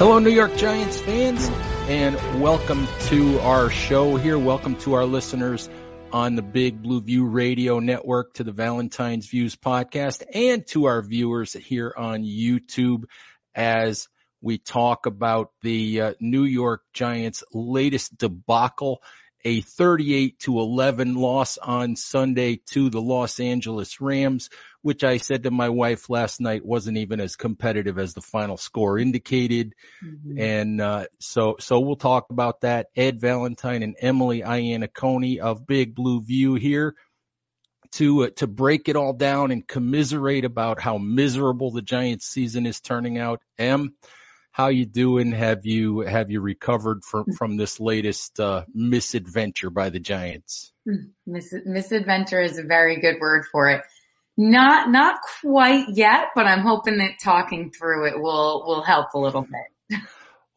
Hello, New York Giants fans, and welcome to our show here. Welcome to our listeners on the Big Blue View Radio Network, to the Valentine's Views podcast, and to our viewers here on YouTube as we talk about the uh, New York Giants' latest debacle, a 38 to 11 loss on Sunday to the Los Angeles Rams which I said to my wife last night wasn't even as competitive as the final score indicated. Mm-hmm. And, uh, so, so we'll talk about that. Ed Valentine and Emily Iannacone of Big Blue View here to, uh, to break it all down and commiserate about how miserable the Giants season is turning out. Em, how you doing? Have you, have you recovered from, mm. from this latest, uh, misadventure by the Giants? Mis- misadventure is a very good word for it. Not, not quite yet, but I'm hoping that talking through it will, will help a little bit.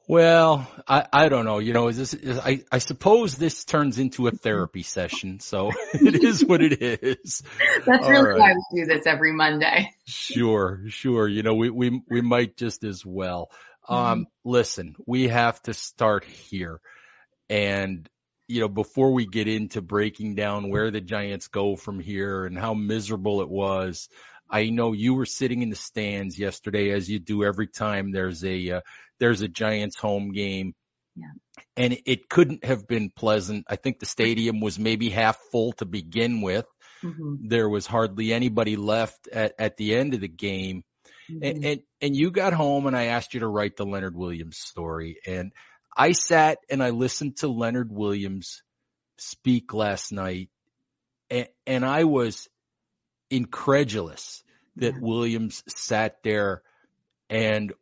Well, I, I don't know. You know, is this, is, I, I suppose this turns into a therapy session. So it is what it is. That's All really right. why we do this every Monday. sure, sure. You know, we, we, we might just as well. Um, mm-hmm. listen, we have to start here and you know, before we get into breaking down where the Giants go from here and how miserable it was, I know you were sitting in the stands yesterday as you do every time there's a, uh, there's a Giants home game. Yeah. And it couldn't have been pleasant. I think the stadium was maybe half full to begin with. Mm-hmm. There was hardly anybody left at, at the end of the game. Mm-hmm. And, and, and you got home and I asked you to write the Leonard Williams story. And I sat and I listened to Leonard Williams speak last night and, and I was incredulous that Williams sat there and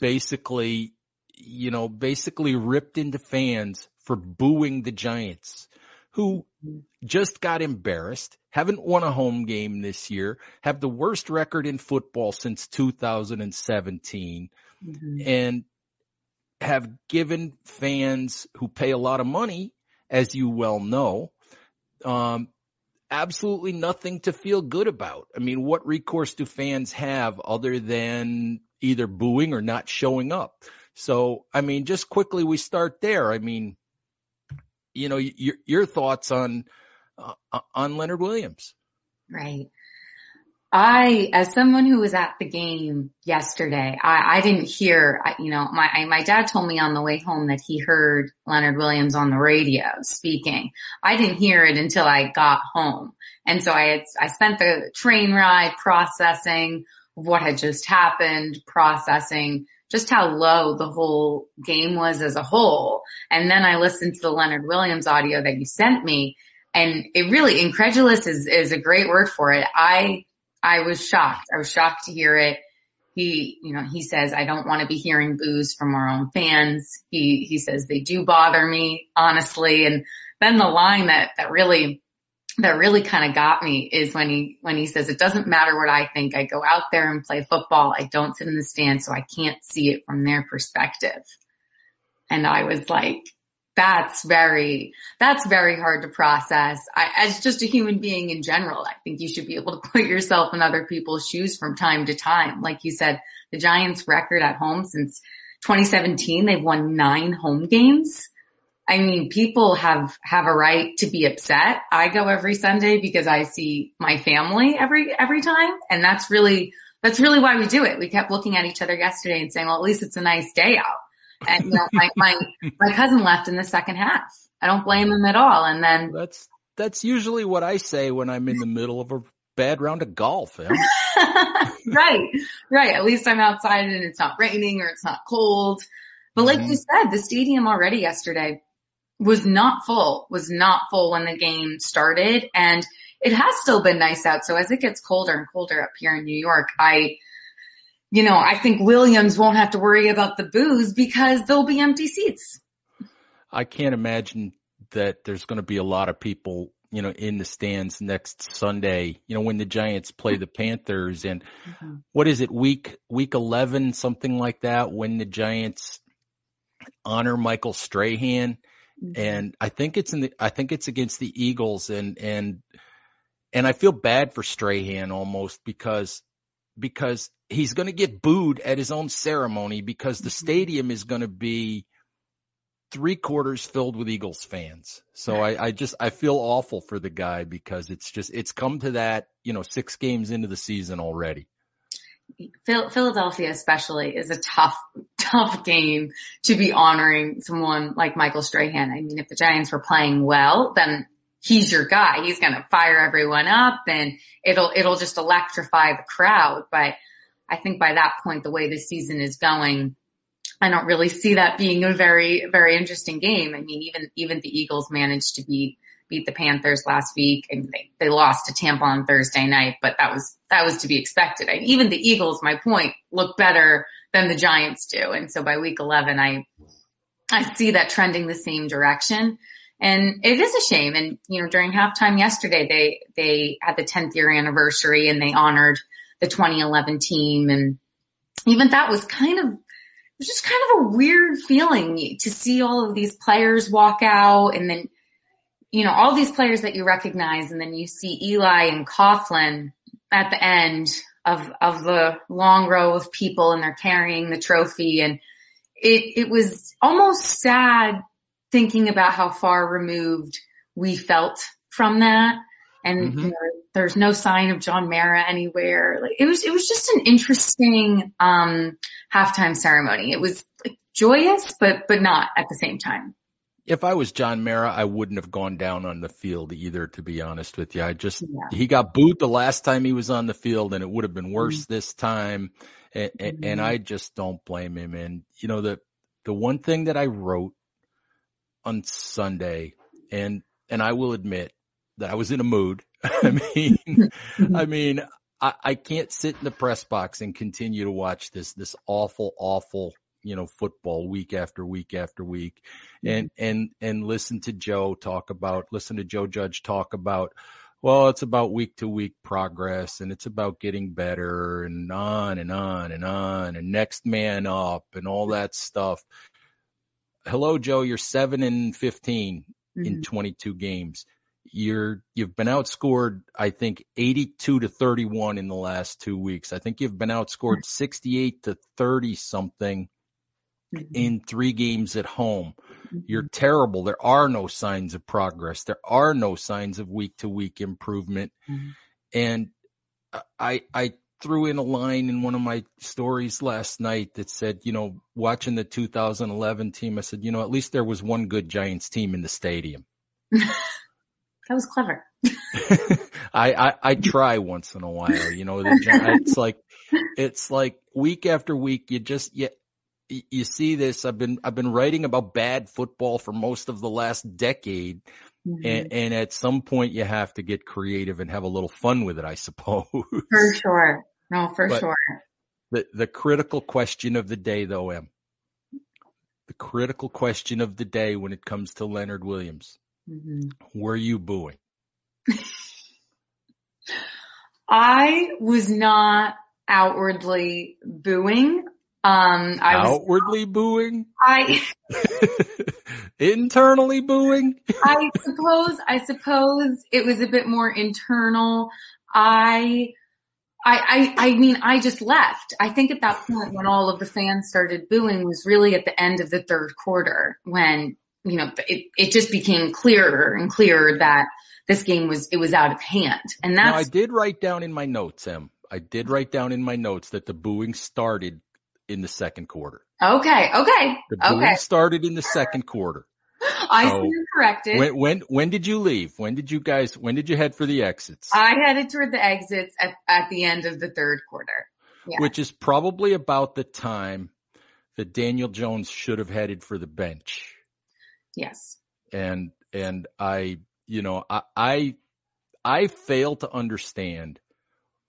basically, you know, basically ripped into fans for booing the Giants who just got embarrassed, haven't won a home game this year, have the worst record in football since 2017. Mm-hmm. And have given fans who pay a lot of money, as you well know, um, absolutely nothing to feel good about. I mean, what recourse do fans have other than either booing or not showing up? So, I mean, just quickly, we start there. I mean, you know, your, your thoughts on, uh, on Leonard Williams. Right. I, as someone who was at the game yesterday, I, I didn't hear, I, you know, my, I, my dad told me on the way home that he heard Leonard Williams on the radio speaking. I didn't hear it until I got home. And so I had, I spent the train ride processing what had just happened, processing just how low the whole game was as a whole. And then I listened to the Leonard Williams audio that you sent me and it really incredulous is, is a great word for it. I, I was shocked. I was shocked to hear it. He, you know, he says, I don't want to be hearing boos from our own fans. He, he says they do bother me, honestly. And then the line that, that really, that really kind of got me is when he, when he says, it doesn't matter what I think. I go out there and play football. I don't sit in the stands, so I can't see it from their perspective. And I was like, that's very, that's very hard to process. I, as just a human being in general, I think you should be able to put yourself in other people's shoes from time to time. Like you said, the Giants record at home since 2017, they've won nine home games. I mean, people have, have a right to be upset. I go every Sunday because I see my family every, every time. And that's really that's really why we do it. We kept looking at each other yesterday and saying, well, at least it's a nice day out. And you know, my, my, my cousin left in the second half. I don't blame him at all. And then that's, that's usually what I say when I'm in the middle of a bad round of golf. Right, right. At least I'm outside and it's not raining or it's not cold. But like mm-hmm. you said, the stadium already yesterday was not full, was not full when the game started. And it has still been nice out. So as it gets colder and colder up here in New York, I, you know, I think Williams won't have to worry about the boos because there'll be empty seats. I can't imagine that there's going to be a lot of people, you know, in the stands next Sunday, you know, when the Giants play the Panthers and mm-hmm. what is it, week, week 11, something like that, when the Giants honor Michael Strahan. Mm-hmm. And I think it's in the, I think it's against the Eagles and, and, and I feel bad for Strahan almost because, because he's going to get booed at his own ceremony because the mm-hmm. stadium is going to be three quarters filled with Eagles fans. So I, I just, I feel awful for the guy because it's just, it's come to that, you know, six games into the season already. Philadelphia especially is a tough, tough game to be honoring someone like Michael Strahan. I mean, if the Giants were playing well, then he's your guy. He's going to fire everyone up and it'll, it'll just electrify the crowd. But I think by that point, the way the season is going, I don't really see that being a very, very interesting game. I mean, even, even the Eagles managed to beat, beat the Panthers last week and they, they lost to Tampa on Thursday night, but that was, that was to be expected. I, even the Eagles, my point, look better than the Giants do. And so by week 11, I, I see that trending the same direction. And it is a shame. And, you know, during halftime yesterday, they, they had the 10th year anniversary and they honored the 2011 team. And even that was kind of, it was just kind of a weird feeling to see all of these players walk out and then, you know, all these players that you recognize and then you see Eli and Coughlin at the end of, of the long row of people and they're carrying the trophy and it, it was almost sad thinking about how far removed we felt from that. And mm-hmm. you know, there's no sign of John Mara anywhere. Like it was, it was just an interesting, um, halftime ceremony. It was like, joyous, but, but not at the same time. If I was John Mara, I wouldn't have gone down on the field either, to be honest with you. I just, yeah. he got booed the last time he was on the field and it would have been worse mm-hmm. this time. And, mm-hmm. and I just don't blame him. And, you know, the, the one thing that I wrote on Sunday, and and I will admit that I was in a mood. I mean, mm-hmm. I mean, I, I can't sit in the press box and continue to watch this this awful, awful, you know, football week after week after week, mm-hmm. and and and listen to Joe talk about, listen to Joe Judge talk about. Well, it's about week to week progress and it's about getting better and on and on and on and next man up and all that stuff hello, Joe, you're seven and 15 mm-hmm. in 22 games. You're, you've been outscored, I think 82 to 31 in the last two weeks. I think you've been outscored mm-hmm. 68 to 30 something mm-hmm. in three games at home. Mm-hmm. You're terrible. There are no signs of progress. There are no signs of week to week improvement. Mm-hmm. And I, I threw in a line in one of my stories last night that said, you know, watching the 2011 team, I said, you know, at least there was one good Giants team in the stadium. that was clever. I, I, I try once in a while, you know, the, it's like, it's like week after week, you just, you, you see this. I've been, I've been writing about bad football for most of the last decade. Mm-hmm. And, and at some point you have to get creative and have a little fun with it, I suppose. For sure. No, for but sure. The the critical question of the day, though, Em. The critical question of the day when it comes to Leonard Williams. Mm-hmm. Were you booing? I was not outwardly booing. Um, I outwardly was, booing. I internally booing. I suppose. I suppose it was a bit more internal. I I, I, I mean, I just left. I think at that point when all of the fans started booing was really at the end of the third quarter when, you know, it, it just became clearer and clearer that this game was, it was out of hand. And that's. Now, I did write down in my notes, Em. I did write down in my notes that the booing started in the second quarter. Okay, okay, The booing okay. started in the second quarter. I So, stand corrected. When when when did you leave? When did you guys when did you head for the exits? I headed toward the exits at, at the end of the third quarter. yeah. Which is probably about the time that Daniel Jones should have headed for the bench. Yes. And and I you know, I I I fail to understand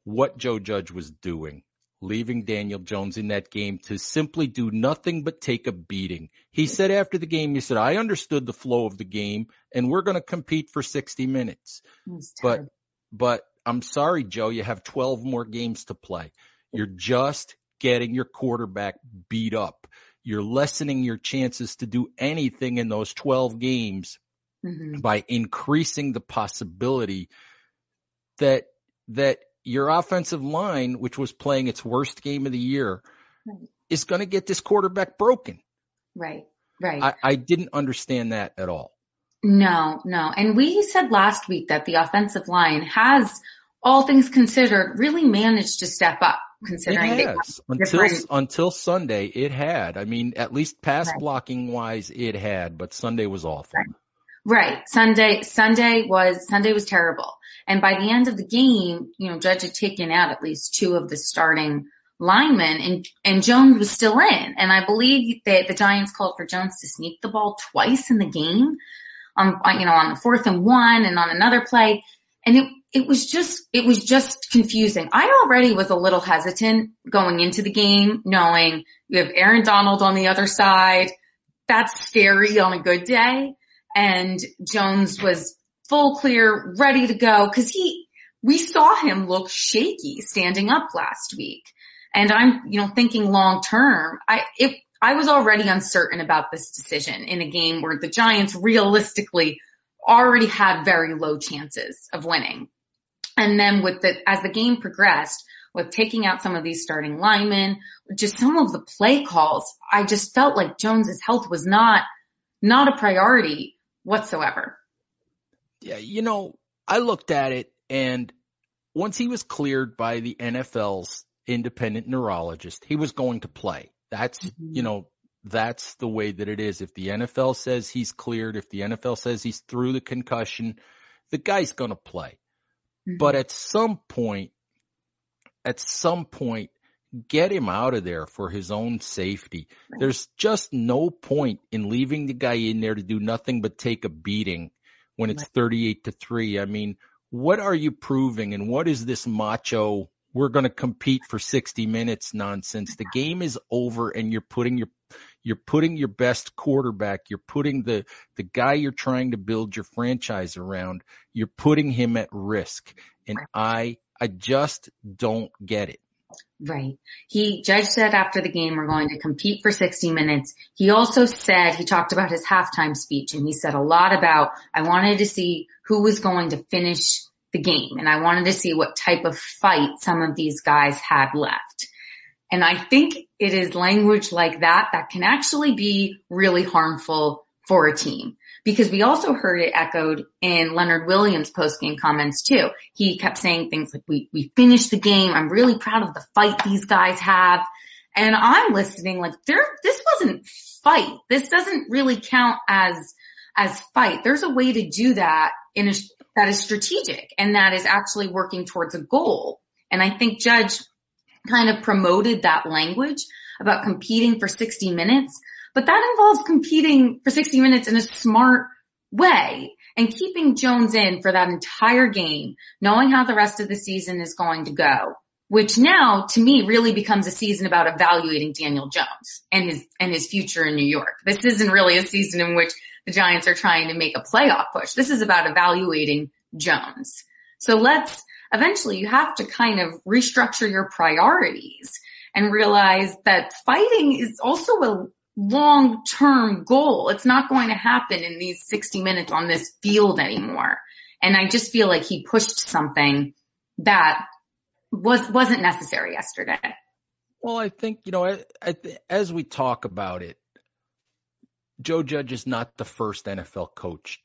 what Joe Judge was doing, leaving Daniel Jones in that game to simply do nothing but take a beating. He said after the game, he said, I understood the flow of the game and we're going to compete for 60 minutes. But, but I'm sorry, Joe, you have 12 more games to play. You're just getting your quarterback beat up. You're lessening your chances to do anything in those 12 games Mhm. by increasing the possibility that that your offensive line, which was playing its worst game of the year, Right. is going to get this quarterback broken. Right. Right. I, I didn't understand that at all. No, no. And we said last week that the offensive line has, all things considered, really managed to step up considering it has until different- until Sunday. It had. I mean, at least pass Right. blocking wise, it had. But Sunday was awful. Right. Right. Sunday, Sunday was, Sunday was terrible. And by the end of the game, you know, Judge had taken out at least two of the starting linemen and, and Jones was still in. And I believe that the Giants called for Jones to sneak the ball twice in the game. Um, on, you know, on the fourth and one and on another play. And it, it was just, it was just confusing. I already was a little hesitant going into the game, knowing you have Aaron Donald on the other side. That's scary on a good day and Jones was full clear, ready to go because he, we saw him look shaky standing up last week. And I'm, you know, thinking long term, I, if I was already uncertain about this decision in a game where the Giants realistically already had very low chances of winning. And then with the, as the game progressed, with taking out some of these starting linemen, just some of the play calls, I just felt like Jones's health was not, not a priority whatsoever. Yeah, you know, I looked at it and once he was cleared by the NFL's independent neurologist, he was going to play. That's, Mhm. you know, that's the way that it is. If the NFL says he's cleared, if the NFL says he's through the concussion, the guy's going to play. But at some point, at some point, get him out of there for his own safety. There's just no point in leaving the guy in there to do nothing but take a beating when it's 38 to 3. I mean, what are you proving and what is this macho we're going to compete for 60 minutes nonsense? The game is over and you're putting your you're putting your best quarterback, you're putting the the guy you're trying to build your franchise around, you're putting him at risk. And I I just don't get it. Right. He, Judge said after the game, we're going to compete for 60 minutes. He also said, he talked about his halftime speech and he said a lot about, I wanted to see who was going to finish the game and I wanted to see what type of fight some of these guys had left. And I think it is language like that that can actually be really harmful for a team because we also heard it echoed in Leonard Williams post game comments too. He kept saying things like, we, we finished the game. I'm really proud of the fight these guys have. And I'm listening like there, this wasn't fight. This doesn't really count as, as fight. There's a way to do that in a, that is strategic and that is actually working towards a goal. And I think Judge kind of promoted that language about competing for 60 minutes, but that involves competing for 60 minutes in a smart way and keeping Jones in for that entire game, knowing how the rest of the season is going to go, which now to me really becomes a season about evaluating Daniel Jones and his, and his future in New York. This isn't really a season in which the Giants are trying to make a playoff push. This is about evaluating Jones. So let's, eventually you have to kind of restructure your priorities and realize that fighting is also a long-term goal. It's not going to happen in these 60 minutes on this field anymore. And I just feel like he pushed something that was, wasn't necessary yesterday. Well, I think, you know, I, I, as we talk about it, Joe Judge is not the first NFL coach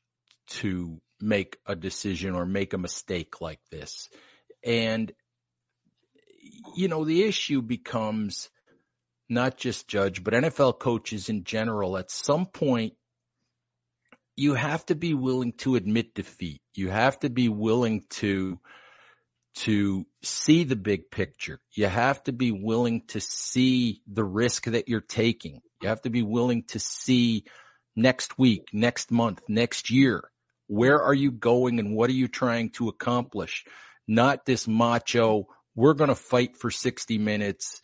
to make a decision or make a mistake like this. And you know, the issue becomes not just Judge, but NFL coaches in general. At some point, you have to be willing to admit defeat. You have to be willing to to see the big picture. You have to be willing to see the risk that you're taking. You have to be willing to see next week, next month, next year. Where are you going and what are you trying to accomplish? Not this macho, we're going to fight for 60 minutes.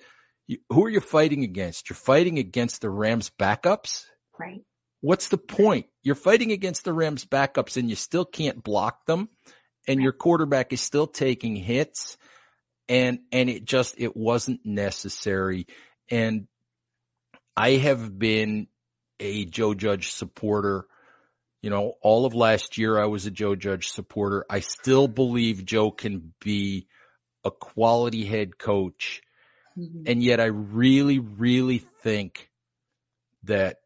Who are you fighting against? You're fighting against the Rams backups? Right. What's the point? You're fighting against the Rams backups and you still can't block them and your quarterback is still taking hits and and it just it wasn't necessary and I have been a Joe Judge supporter. You know, all of last year I was a Joe Judge supporter. I still believe Joe can be a quality head coach. Mm-hmm. And yet I really, really think that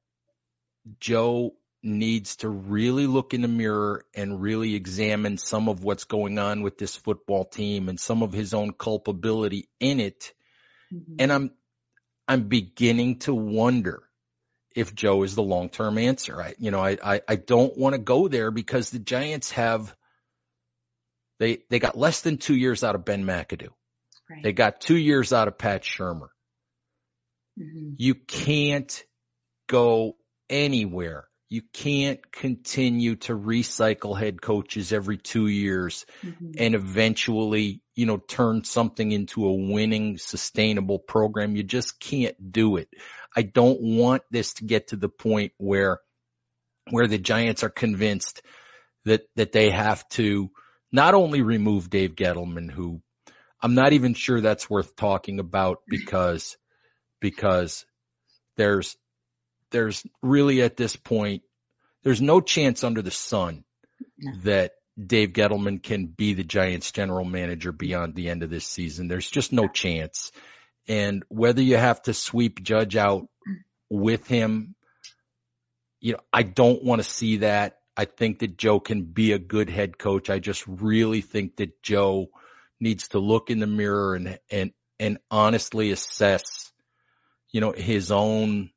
Joe needs to really look in the mirror and really examine some of what's going on with this football team and some of his own culpability in it. Mm-hmm. And I'm, I'm beginning to wonder if Joe is the long-term answer. I, you know, I, I, I don't want to go there because the Giants have, they, they got less than two years out of Ben McAdoo. Right. They got two years out of Pat Shurmur. Mm-hmm. You can't go anywhere you can't continue to recycle head coaches every two years mm-hmm. and eventually, you know, turn something into a winning, sustainable program. You just can't do it. I don't want this to get to the point where, where the Giants are convinced that, that they have to not only remove Dave Gettleman, who I'm not even sure that's worth talking about because, because there's there's really at this point, there's no chance under the sun no. that Dave Gettleman can be the Giants general manager beyond the end of this season. There's just no chance. And whether you have to sweep Judge out with him, you know, I don't want to see that. I think that Joe can be a good head coach. I just really think that Joe needs to look in the mirror and, and, and honestly assess, you know, his own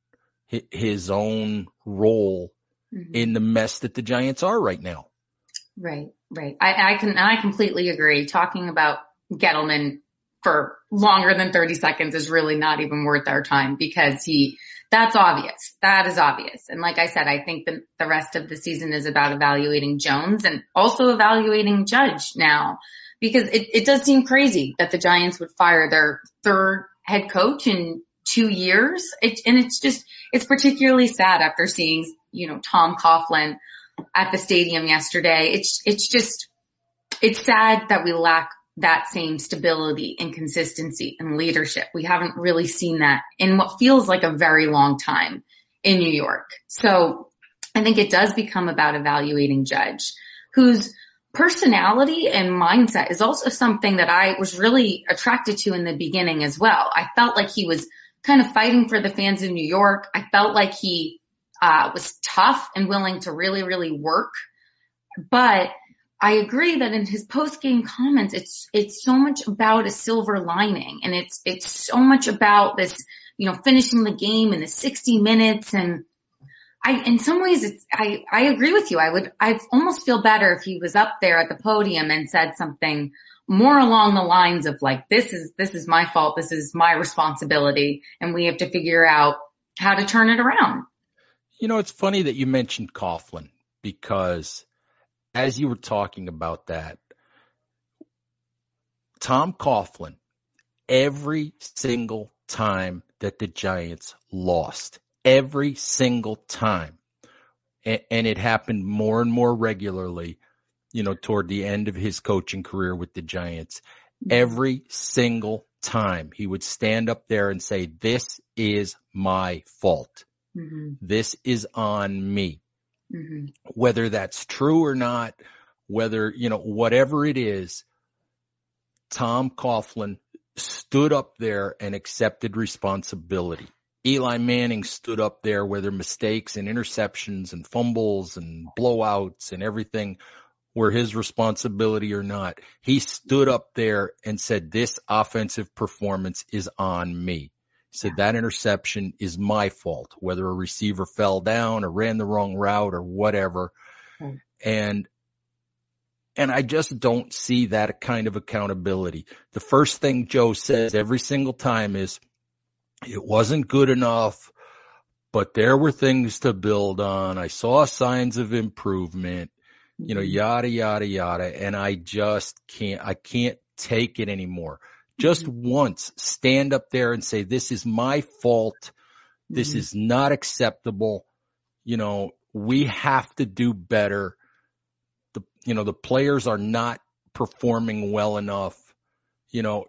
his own role mm-hmm. in the mess that the Giants are right now. Right, right. I, I can, I completely agree. Talking about Gettleman for longer than 30 seconds is really not even worth our time because he, that's obvious. That is obvious. And like I said, I think the, the rest of the season is about evaluating Jones and also evaluating Judge now because it, it does seem crazy that the Giants would fire their third head coach in two years. It, and it's just, it's particularly sad after seeing, you know, Tom Coughlin at the stadium yesterday. It's, it's just, it's sad that we lack that same stability and consistency and leadership. We haven't really seen that in what feels like a very long time in New York. So I think it does become about evaluating Judge, whose personality and mindset is also something that I was really attracted to in the beginning as well. I felt like he was kind of fighting for the fans in New York. I felt like he uh, was tough and willing to really, really work. But I agree that in his post game comments, it's, it's so much about a silver lining and it's, it's so much about this, you know, finishing the game in the 60 minutes. And I, in some ways, it's, I, I agree with you. I would, I almost feel better if he was up there at the podium and said something more along the lines of like, this is, this is my fault. This is my responsibility. And we have to figure out how to turn it around. You know, it's funny that you mentioned Coughlin because as you were talking about that, Tom Coughlin, every single time that the Giants lost, every single time, and, and it happened more and more regularly, you know, toward the end of his coaching career with the Giants, mm-hmm. every single time he would stand up there and say, this is my fault. Mm-hmm. This is on me. Mm-hmm. Whether that's true or not, whether, you know, whatever it is, Tom Coughlin stood up there and accepted responsibility. Eli Manning stood up there where their mistakes and interceptions and fumbles and blowouts and everything were his responsibility or not. He stood up there and said, this offensive performance is on me. He said that interception is my fault, whether a receiver fell down or ran the wrong route or whatever. Hmm. And and I just don't see that kind of accountability. The first thing Joe says every single time is, it wasn't good enough, but there were things to build on. I saw signs of improvement you know, yada, yada, yada. And I just can't, I can't take it anymore. Just mm-hmm. once stand up there and say, this is my fault. This mm-hmm. is not acceptable. You know, we have to do better. The, you know, the players are not performing well enough, you know,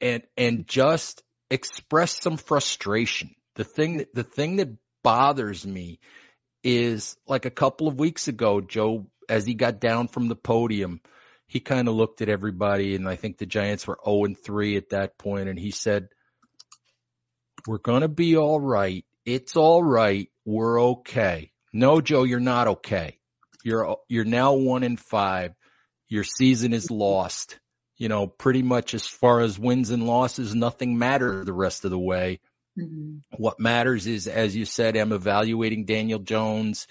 and, and just express some frustration. The thing that, the thing that bothers me is like a couple of weeks ago, Joe as he got down from the podium, he kind of looked at everybody, and I think the Giants were 0 and 3 at that point, and he said, "We're gonna be all right. It's all right. We're okay." No, Joe, you're not okay. You're you're now one in five. Your season is lost. You know, pretty much as far as wins and losses, nothing matters the rest of the way. Mm-hmm. What matters is, as you said, I'm evaluating Daniel Jones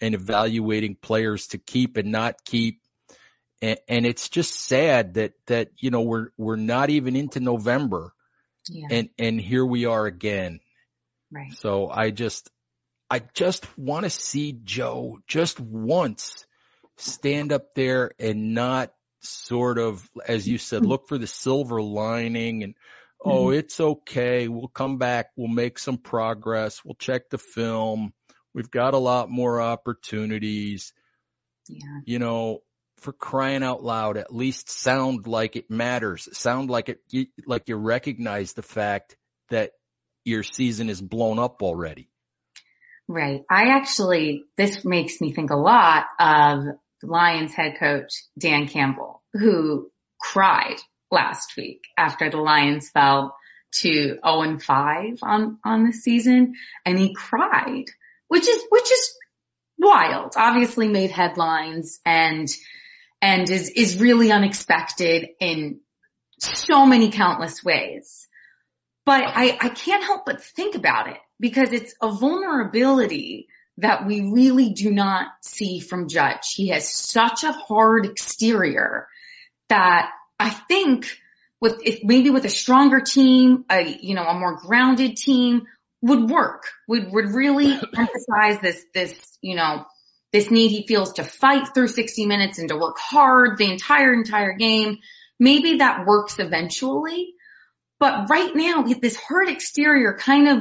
and evaluating players to keep and not keep. And, and it's just sad that, that, you know, we're, we're not even into November yeah. and, and here we are again. Right. So I just, I just want to see Joe just once stand up there and not sort of, as you said, look for the silver lining and, oh, mm-hmm. it's okay. We'll come back. We'll make some progress. We'll check the film. We've got a lot more opportunities. Yeah. You know, for crying out loud, at least sound like it matters. Sound like it, like you recognize the fact that your season is blown up already. Right. I actually, this makes me think a lot of Lions head coach Dan Campbell, who cried last week after the Lions fell to 0 and 5 on, on the season and he cried which is, which is wild, obviously made headlines and, and is, is really unexpected in so many countless ways. But I, I can't help but think about it because it's a vulnerability that we really do not see from Judge. He has such a hard exterior that I think with, if maybe with a stronger team, a, you know, a more grounded team, would work, would, would really emphasize this, this, you know, this need he feels to fight through 60 minutes and to work hard the entire, entire game. Maybe that works eventually, but right now this hard exterior kind of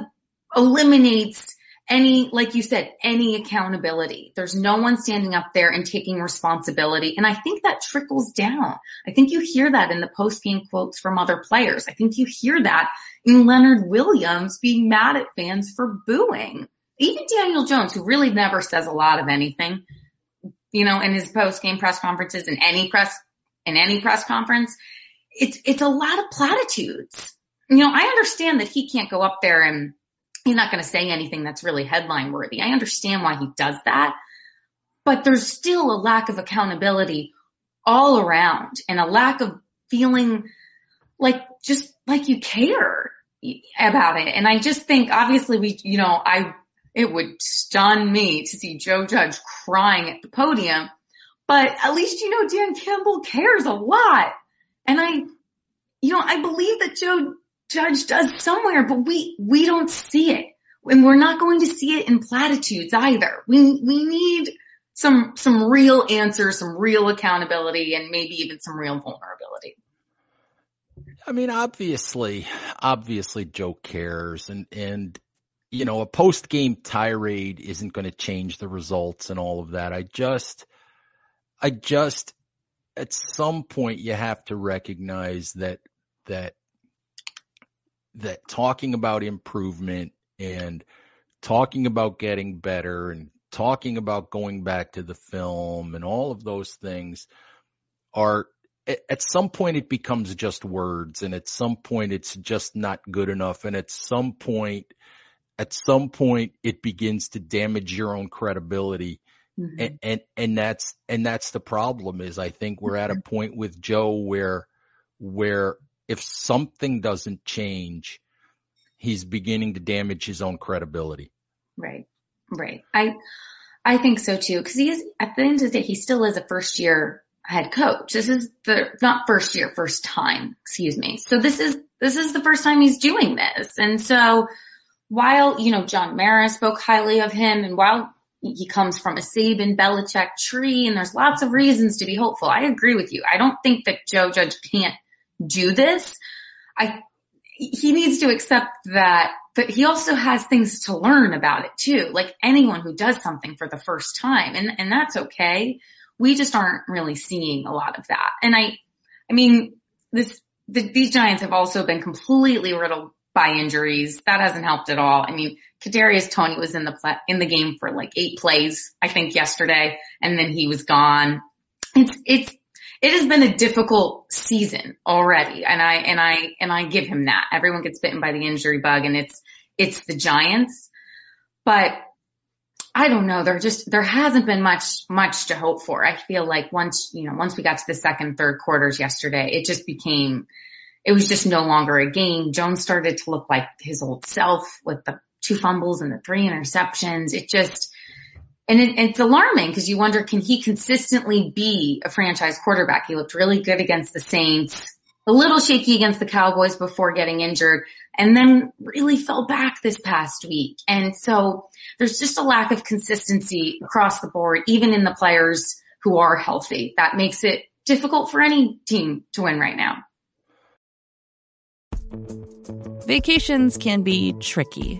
eliminates any, like you said, any accountability. There's no one standing up there and taking responsibility. And I think that trickles down. I think you hear that in the post game quotes from other players. I think you hear that in Leonard Williams being mad at fans for booing. Even Daniel Jones, who really never says a lot of anything, you know, in his post game press conferences in any press, in any press conference, it's, it's a lot of platitudes. You know, I understand that he can't go up there and he's not going to say anything that's really headline worthy. I understand why he does that, but there's still a lack of accountability all around and a lack of feeling like just like you care about it. And I just think obviously we, you know, I, it would stun me to see Joe Judge crying at the podium, but at least, you know, Dan Campbell cares a lot. And I, you know, I believe that Joe judge does somewhere, but we, we don't see it. And we're not going to see it in platitudes either. We, we need some, some real answers, some real accountability, and maybe even some real vulnerability. I mean, obviously, obviously Joe cares and, and, you know, a post game tirade isn't going to change the results and all of that. I just, I just, at some point you have to recognize that, that that talking about improvement and talking about getting better and talking about going back to the film and all of those things are at some point it becomes just words and at some point it's just not good enough and at some point at some point it begins to damage your own credibility Mm-hmm. And, and, and that's, and that's the problem is I think we're at a mm-hmm. point with Joe where, where if something doesn't change, he's beginning to damage his own credibility. Right. Right. I, I think so too. Cause he is, at the end of the day, he still is a first year head coach. This is the, not first year, first time, excuse me. So this is, this is the first time he's doing this. And so while, you know, John Mara spoke highly of him and while he comes from a Saban Belichick tree and there's lots of reasons to be hopeful. I agree with you. I don't think that Joe Judge can't do this. I, he needs to accept that, but he also has things to learn about it too. Like anyone who does something for the first time and, and that's okay. We just aren't really seeing a lot of that. And I, I mean, this, the, these Giants have also been completely riddled by injuries. That hasn't helped at all. I mean, Kadarius Toney was in the play, in the game for like eight plays, I think yesterday, and then he was gone. It's, it's, it has been a difficult season already. And I, and I, and I give him that. Everyone gets bitten by the injury bug and it's, it's the Giants, but I don't know. There just, there hasn't been much, much to hope for. I feel like once, you know, once we got to the second, third quarters yesterday, it just became, it was just no longer a game. Jones started to look like his old self with the two fumbles and the three interceptions. It just, and it, it's alarming because you wonder, can he consistently be a franchise quarterback? He looked really good against the Saints, a little shaky against the Cowboys before getting injured, and then really fell back this past week. And so there's just a lack of consistency across the board, even in the players who are healthy. That makes it difficult for any team to win right now. Vacations can be tricky.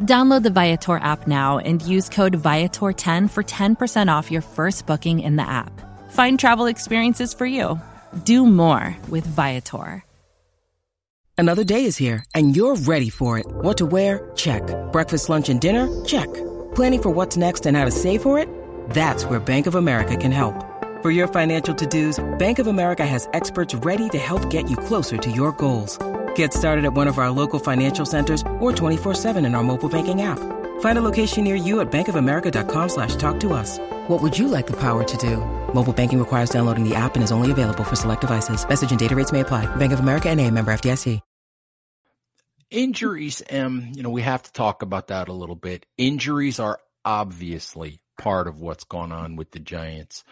Download the Viator app now and use code Viator10 for 10% off your first booking in the app. Find travel experiences for you. Do more with Viator. Another day is here and you're ready for it. What to wear? Check. Breakfast, lunch, and dinner? Check. Planning for what's next and how to save for it? That's where Bank of America can help. For your financial to-dos, Bank of America has experts ready to help get you closer to your goals. Get started at one of our local financial centers or 24-7 in our mobile banking app. Find a location near you at bankofamerica.com slash talk to us. What would you like the power to do? Mobile banking requires downloading the app and is only available for select devices. Message and data rates may apply. Bank of America and a member FDIC. Injuries, Em, you know, we have to talk about that a little bit. Injuries are obviously part of what's going on with the Giants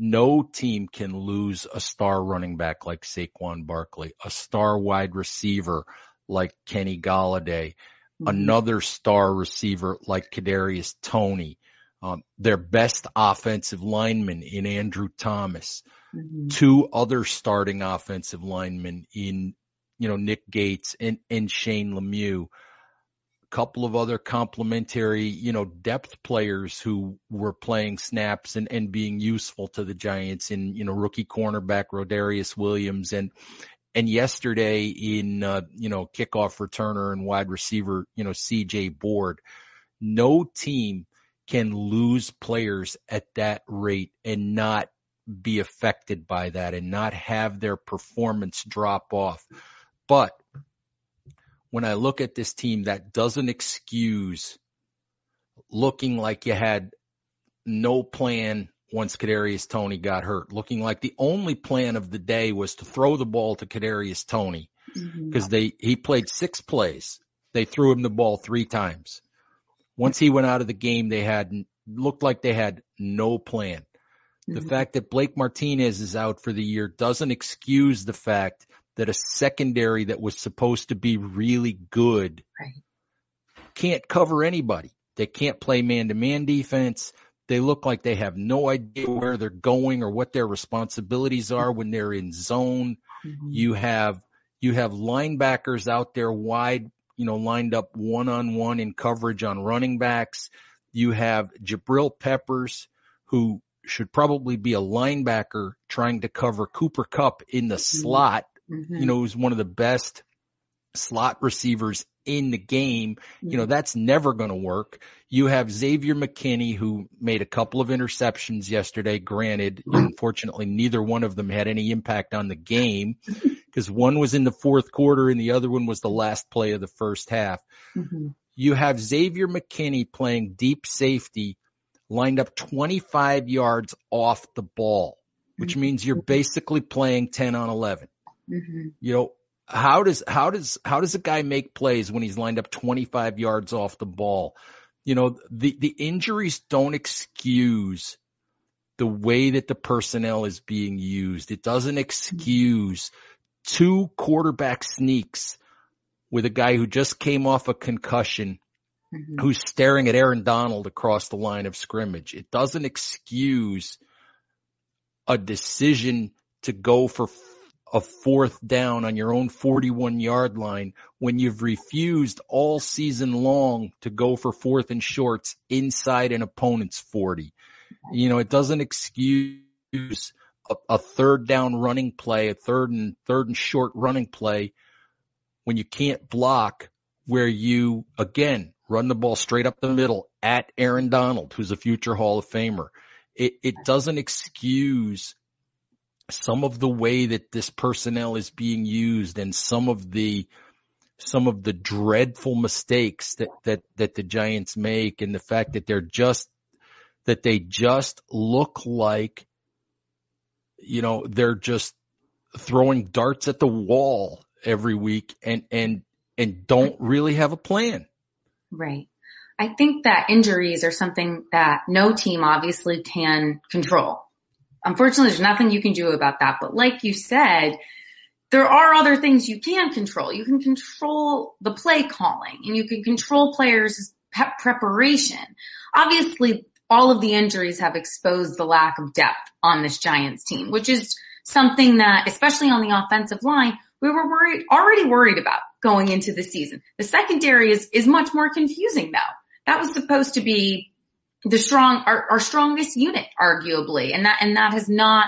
no team can lose a star running back like Saquon Barkley, a star wide receiver like Kenny Golladay, mm-hmm. another star receiver like Kadarius Toney, um, their best offensive lineman in Andrew Thomas, mm-hmm. two other starting offensive linemen in, you know, Nick Gates and, and Shane Lemieux couple of other complementary, you know, depth players who were playing snaps and, and being useful to the Giants in, you know, rookie cornerback Rodarius Williams and, and yesterday in, uh, you know, kickoff returner and wide receiver, you know, CJ Board, no team can lose players at that rate and not be affected by that and not have their performance drop off. But when I look at this team, that doesn't excuse looking like you had no plan once Kadarius Toney got hurt, looking like the only plan of the day was to throw the ball to Kadarius Toney because mm-hmm. they he played six plays. They threw him the ball three times. Once he went out of the game, they had looked like they had no plan. Mm-hmm. The fact that Blake Martinez is out for the year doesn't excuse the fact that a secondary that was supposed to be really good Right. can't cover anybody. They can't play man to man defense. They look like they have no idea where they're going or what their responsibilities are when they're in zone. Mhm. You have you have linebackers out there wide, you know, lined up one on one in coverage on running backs. You have Jabril Peppers, who should probably be a linebacker trying to cover Cooper Kupp in the slot. Mhm. You know, who's one of the best slot receivers in the game. You know, that's never going to work. You have Xavier McKinney who made a couple of interceptions yesterday. Granted, unfortunately, neither one of them had any impact on the game because one was in the fourth quarter and the other one was the last play of the first half. Mhm. You have Xavier McKinney playing deep safety lined up 25 yards off the ball, which means you're basically playing 10 on 11 Mhm. you know how does how does how does a guy make plays when he's lined up 25 yards off the ball you know the the injuries don't excuse the way that the personnel is being used it doesn't excuse two quarterback sneaks with a guy who just came off a concussion Mhm. who's staring at Aaron Donald across the line of scrimmage. It doesn't excuse a decision to go for a fourth down on your own 41 yard line when you've refused all season long to go for fourth and shorts inside an opponent's 40. You know, it doesn't excuse a, a third down running play, a third and third and short running play when you can't block where you again run the ball straight up the middle at Aaron Donald, who's a future Hall of Famer. It, it doesn't excuse some of the way that this personnel is being used and some of the some of the dreadful mistakes that that that the Giants make and the fact that they're just that they just look like you know they're just throwing darts at the wall every week and and and don't really have a plan. Right. I think that injuries are something that no team obviously can control. Unfortunately, there's nothing you can do about that. But like you said, there are other things you can control. You can control the play calling and you can control players' preparation. Obviously, all of the injuries have exposed the lack of depth on this Giants team, which is something that, especially on the offensive line, we were worried, already worried about going into the season. The secondary is, is much more confusing though. That was supposed to be the strong, our, our strongest unit, arguably, and that, and that has not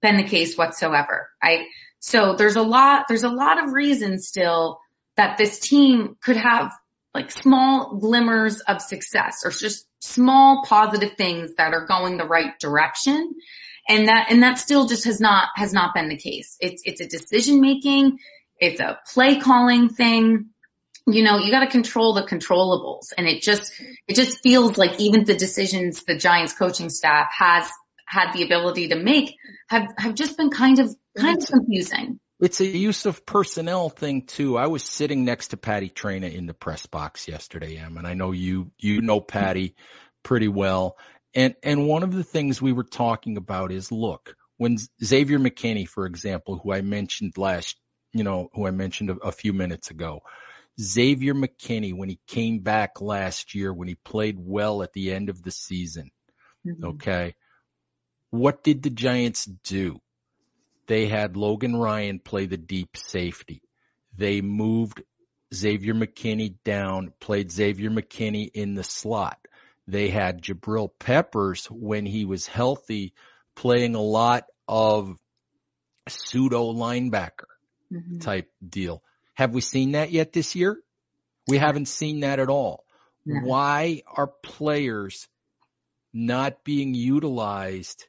been the case whatsoever. I, so there's a lot, there's a lot of reasons still that this team could have like small glimmers of success or just small positive things that are going the right direction. And that, and that still just has not, has not been the case. It's, it's a decision making. It's a play calling thing. You know, you got to control the controllables and it just, it just feels like even the decisions the Giants coaching staff has had the ability to make have, have just been kind of, kind of confusing. It's a use of personnel thing too. I was sitting next to Patty Traina in the press box yesterday, Em, and I know you you know Patty pretty well. And and one of the things we were talking about is look, when Xavier McKinney, for example, who I mentioned last, you know, who I mentioned a, a few minutes ago, Xavier McKinney, when he came back last year, when he played well at the end of the season, Mhm. okay, what did the Giants do? They had Logan Ryan play the deep safety. They moved Xavier McKinney down, played Xavier McKinney in the slot. They had Jabril Peppers when he was healthy playing a lot of pseudo linebacker Mhm. type deal. Have we seen that yet this year? We haven't seen that at all. No. Why are players not being utilized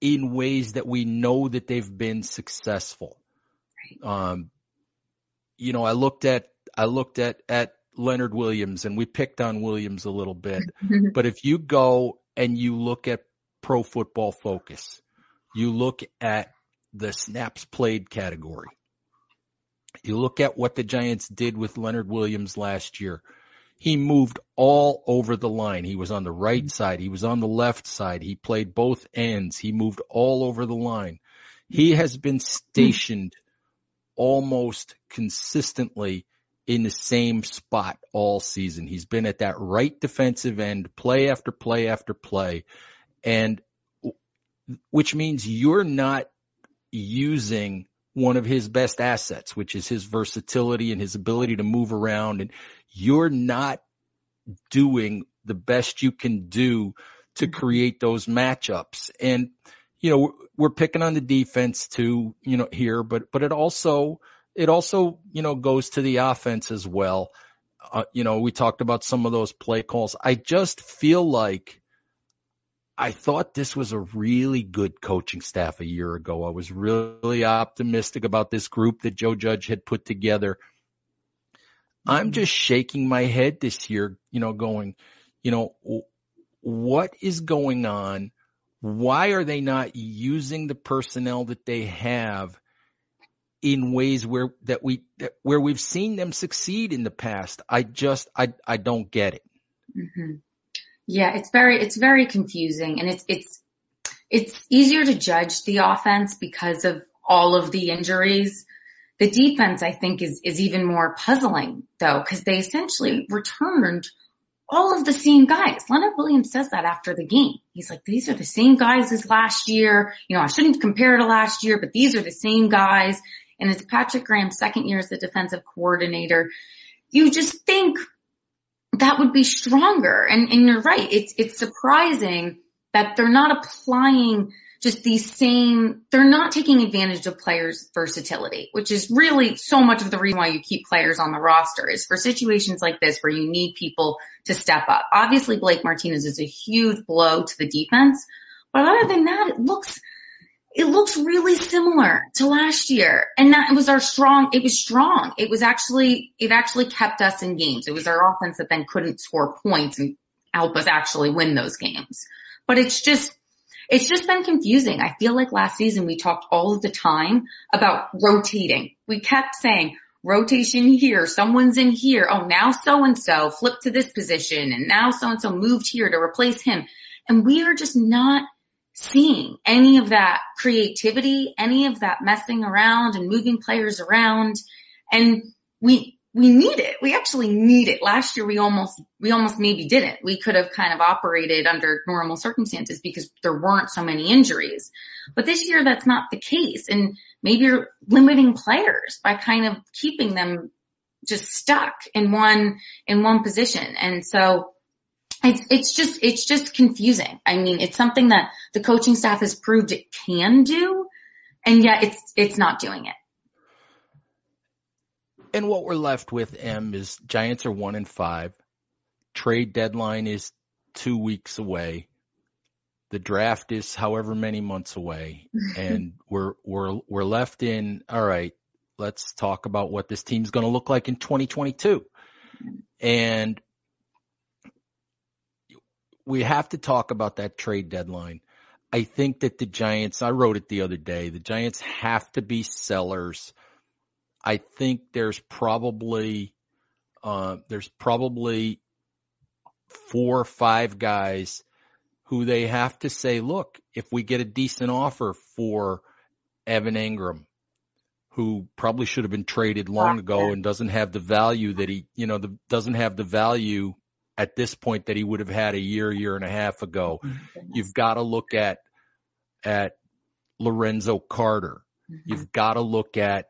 in ways that we know that they've been successful? Um, you know, I looked at, I looked at, at Leonard Williams and we picked on Williams a little bit, but if you go and you look at pro football focus, you look at the snaps played category. You look at what the Giants did with Leonard Williams last year. He moved all over the line. He was on the right mm-hmm. side. He was on the left side. He played both ends. He moved all over the line. He has been stationed almost consistently in the same spot all season. He's been at that right defensive end play after play after play. And which means you're not using one of his best assets, which is his versatility and his ability to move around. And you're not doing the best you can do to mm-hmm. create those matchups. And, you know, we're picking on the defense too, you know, here, but, but it also, it also, you know, goes to the offense as well. Uh, you know, we talked about some of those play calls. I just feel like I thought this was a really good coaching staff a year ago. I was really optimistic about this group that Joe Judge had put together. I'm just shaking my head this year, you know, going, you know, what is going on? Why are they not using the personnel that they have in ways where that we that, where we've seen them succeed in the past? I just I I don't get it. Mm-hmm. Yeah, it's very, it's very confusing and it's, it's, it's easier to judge the offense because of all of the injuries. The defense, I think, is, is even more puzzling though, because they essentially returned all of the same guys. Leonard Williams says that after the game. He's like, these are the same guys as last year. You know, I shouldn't compare to last year, but these are the same guys. And it's Patrick Graham's second year as the defensive coordinator. You just think that would be stronger. And, and you're right. It's, it's surprising that they're not applying just these same, they're not taking advantage of players' versatility, which is really so much of the reason why you keep players on the roster is for situations like this where you need people to step up. Obviously Blake Martinez is a huge blow to the defense, but other than that, it looks, it looks really similar to last year. And that was our strong, it was strong. It was actually, it actually kept us in games. It was our offense that then couldn't score points and help us actually win those games. But it's just, it's just been confusing. I feel like last season we talked all of the time about rotating. We kept saying, rotation here, someone's in here. Oh, now so and so flipped to this position and now so and so moved here to replace him. And we are just not seeing any of that creativity, any of that messing around and moving players around. And we, we need it. We actually need it. Last year we almost, we almost maybe didn't. We could have kind of operated under normal circumstances because there weren't so many injuries. But this year that's not the case. And maybe you're limiting players by kind of keeping them just stuck in one, in one position. And so it's, it's just, it's just confusing. I mean, it's something that the coaching staff has proved it can do, and yet it's, it's not doing it. And what we're left with, Em, is Giants are one and five. Trade deadline is two weeks away. The draft is however many months away. and we're, we're, we're left in, all right, let's talk about what this team's going to look like in 2022. Mm-hmm. And we have to talk about that trade deadline. I think that the Giants, I wrote it the other day, the Giants have to be sellers. I think there's probably, uh, there's probably four or five guys who they have to say, look, if we get a decent offer for Evan Engram, who probably should have been traded long ago and doesn't have the value that he, you know, the, doesn't have the value at this point that he would have had a year, year and a half ago. Mm-hmm. You've got to look at, at Lorenzo Carter. Mm-hmm. You've got to look at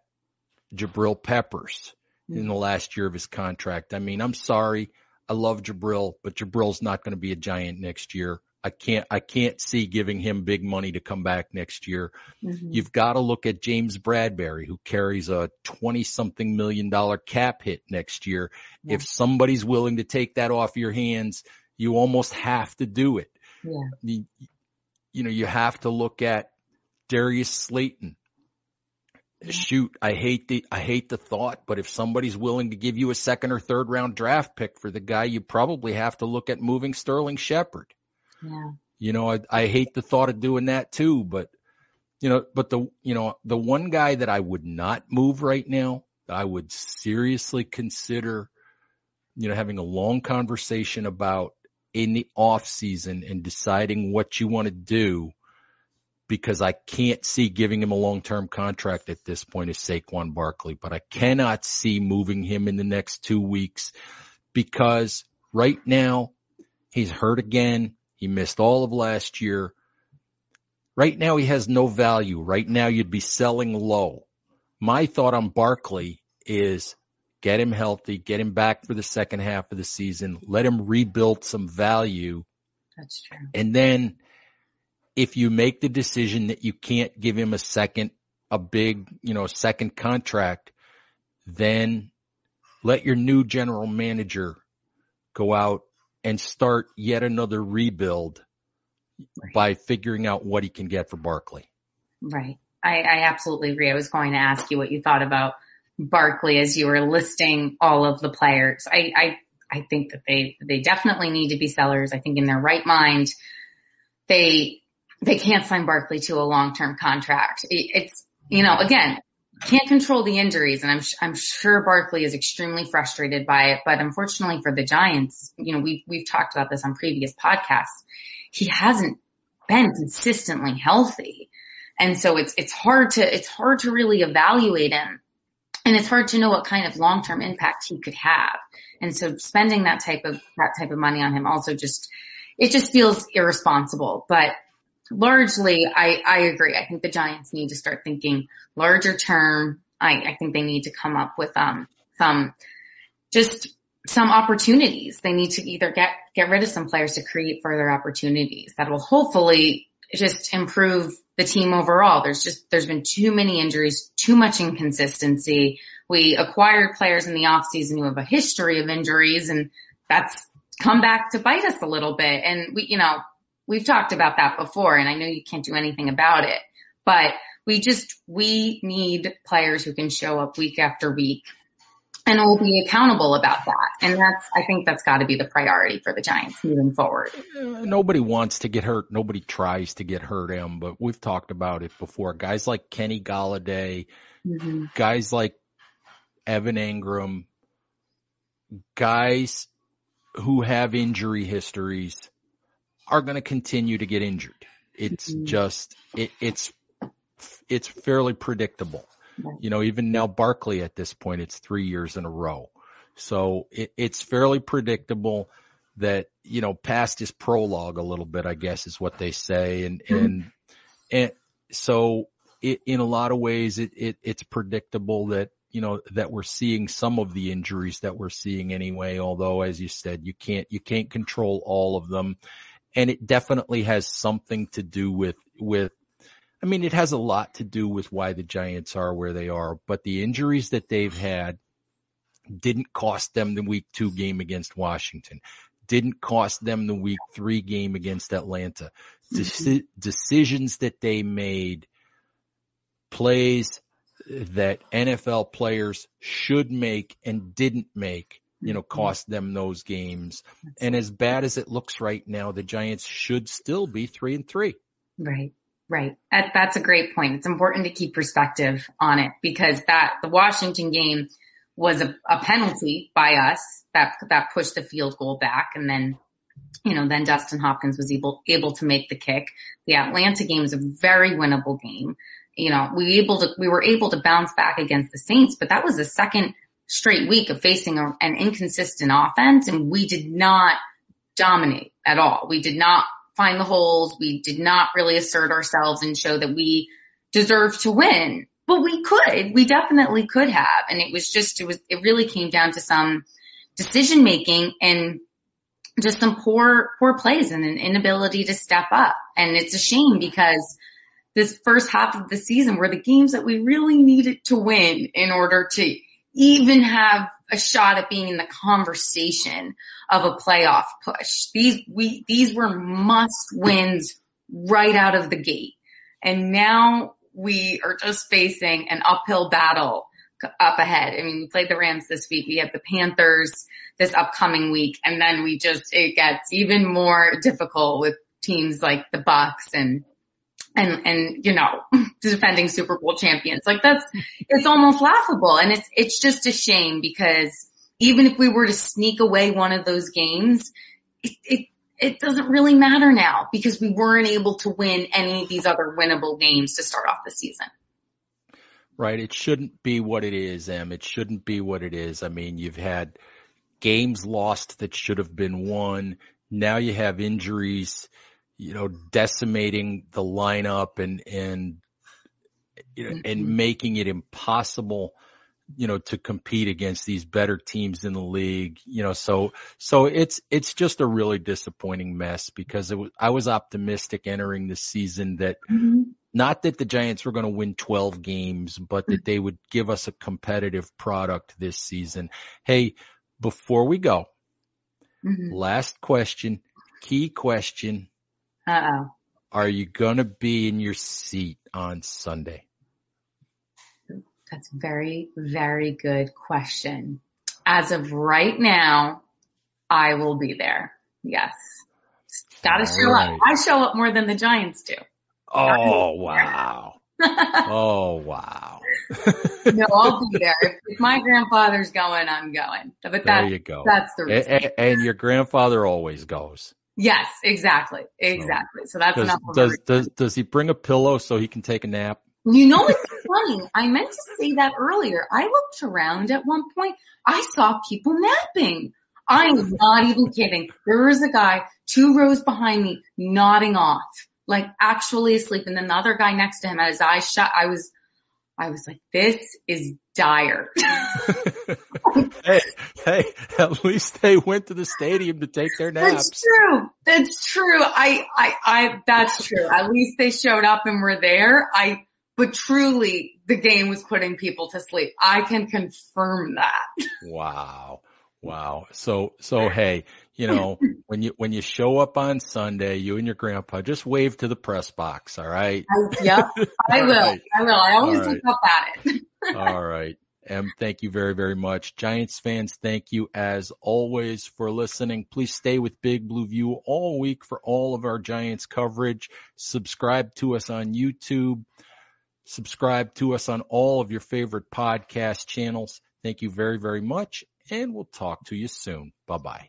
Jabril Peppers mm-hmm. in the last year of his contract. I mean, I'm sorry. I love Jabril, but Jabril's not going to be a giant next year. I can't, I can't see giving him big money to come back next year. Mm-hmm. You've got to look at James Bradberry, who carries a 20 something million dollar cap hit next year. Yeah. If somebody's willing to take that off your hands, you almost have to do it. Yeah. You, you know, you have to look at Darius Slayton. Shoot, I hate the, I hate the thought, but if somebody's willing to give you a second or third round draft pick for the guy, you probably have to look at moving Sterling Shepard. You know, I, I hate the thought of doing that too, but you know, but the, you know, the one guy that I would not move right now, I would seriously consider, you know, having a long conversation about in the off season and deciding what you want to do because I can't see giving him a long-term contract at this point is Saquon Barkley, but I cannot see moving him in the next two weeks because right now he's hurt again. He missed all of last year. Right now he has no value. Right now you'd be selling low. My thought on Barkley is get him healthy, get him back for the second half of the season, let him rebuild some value. That's true. And then if you make the decision that you can't give him a second, a big, you know, second contract, then let your new general manager go out and start yet another rebuild right. by figuring out what he can get for Barkley. Right. I, I absolutely agree. I was going to ask you what you thought about Barkley as you were listing all of the players. I, I, I think that they, they definitely need to be sellers. I think in their right mind, they, they can't sign Barkley to a long-term contract. It's, you know, again, can't control the injuries and I'm, I'm sure Barkley is extremely frustrated by it, but unfortunately for the Giants, you know, we've, we've talked about this on previous podcasts. He hasn't been consistently healthy. And so it's, it's hard to, it's hard to really evaluate him and it's hard to know what kind of long-term impact he could have. And so spending that type of, that type of money on him also just, it just feels irresponsible, but largely, I, I agree. I think the Giants need to start thinking larger term. I, I think they need to come up with, um, some, just some opportunities. They need to either get, get rid of some players to create further opportunities that will hopefully just improve the team overall. There's just, there's been too many injuries, too much inconsistency. We acquired players in the offseason who have a history of injuries and that's come back to bite us a little bit. And we, you know, we've talked about that before and I know you can't do anything about it, but we just, we need players who can show up week after week and we'll be accountable about that. And that's, I think that's got to be the priority for the Giants moving forward. Nobody wants to get hurt. Nobody tries to get hurt, Em, but we've talked about it before. Guys like Kenny Golladay, mm-hmm. guys like Evan Engram, guys who have injury histories are going to continue to get injured. It's mm-hmm. just, it, it's, it's fairly predictable. You know, even now Barkley at this point, it's three years in a row. So it, it's fairly predictable that, you know, past his prologue a little bit, I guess is what they say. And, mm-hmm. and, and so it, in a lot of ways, it, it, it's predictable that, you know, that we're seeing some of the injuries that we're seeing anyway, although as you said, you can't, you can't control all of them and it definitely has something to do with with I mean, it has a lot to do with why the Giants are where they are, but the injuries that they've had didn't cost them the week two game against Washington, didn't cost them the week three game against Atlanta. Mm-hmm. Deci- decisions that they made, plays that NFL players should make and didn't make you know, mm-hmm. cost them those games. And as bad as it looks right now, the Giants should still be three and three. Right. Right. That, that's a great point. It's important to keep perspective on it because that the Washington game was a, a penalty by us that, that pushed the field goal back. And then, you know, then Dustin Hopkins was able, able to make the kick. The Atlanta game is a very winnable game. You know, we able to, we were able to bounce back against the Saints, but that was the second straight week of facing a, an inconsistent offense and we did not dominate at all. We did not find the holes. We did not really assert ourselves and show that we deserved to win, but we could, we definitely could have. And it was just, it was, it really came down to some decision making and just some poor, poor plays and an inability to step up. And it's a shame because this first half of the season were the games that we really needed to win in order to even have a shot at being in the conversation of a playoff push. These, we, these were must wins right out of the gate. And now we are just facing an uphill battle up ahead. I mean, we played the Rams this week. We have the Panthers this upcoming week. And then we just, it gets even more difficult with teams like the Bucs and and, and, you know, defending Super Bowl champions. Like that's, it's almost laughable. And it's, it's just a shame because even if we were to sneak away one of those games, it, it it doesn't really matter now because we weren't able to win any of these other winnable games to start off the season. Right. It shouldn't be what it is, Em. It shouldn't be what it is. I mean, you've had games lost that should have been won. Now you have injuries, you know, decimating the lineup and, and, you know, and Mhm. making it impossible, you know, to compete against these better teams in the league, you know, so, so it's, it's just a really disappointing mess because it was, I was optimistic entering the season that not that the Giants were going to win 12 games, but that they would give us a competitive product this season. Hey, before we go, Mhm. last question, key question. Uh-oh. Are you going to be in your seat on Sunday? That's a very, very good question. As of right now, I will be there. Yes. Gotta All show right. up. I show up more than the Giants do. Oh, wow. Oh, wow. no, I'll be there. If, if my grandfather's going, I'm going. But there you go. that's the reason. a- And, your grandfather always goes. Yes, exactly. Exactly. So that's Does, enough does, does, does he bring a pillow so he can take a nap? You know what's funny? I meant to say that earlier. I looked around at one point. I saw people napping. I am not even kidding. There was a guy two rows behind me nodding off, like actually asleep. And then the other guy next to him had his eyes shut. I was, I was like, this is dire. hey, hey, at least they went to the stadium to take their naps. That's naps. true. That's true. I, I, I, that's true. At least they showed up and were there. I, but truly the game was putting people to sleep. I can confirm that. Wow. Wow. So, so hey, you know, when you, when you show up on Sunday, you and your grandpa, just wave to the press box. All right. I, yep, I will. right. I will. I always All right. look up at it. All right. Em, thank you very, very much. Giants fans, thank you as always for listening. Please stay with Big Blue View all week for all of our Giants coverage. Subscribe to us on YouTube. Subscribe to us on all of your favorite podcast channels. Thank you very, very much. And we'll talk to you soon. Bye bye.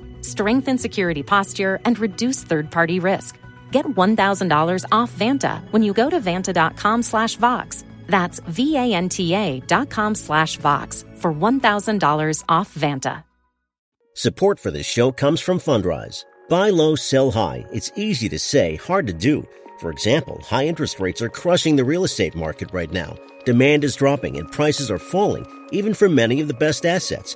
Strengthen security posture and reduce third-party risk. Get $1,000 off Vanta when you go to vanta.com slash Vox. That's V-A-N-T-A dot com slash Vox for $1,000 off Vanta. Support for this show comes from Fundrise. Buy low, sell high. It's easy to say, hard to do. For example, high interest rates are crushing the real estate market right now. Demand is dropping and prices are falling, even for many of the best assets.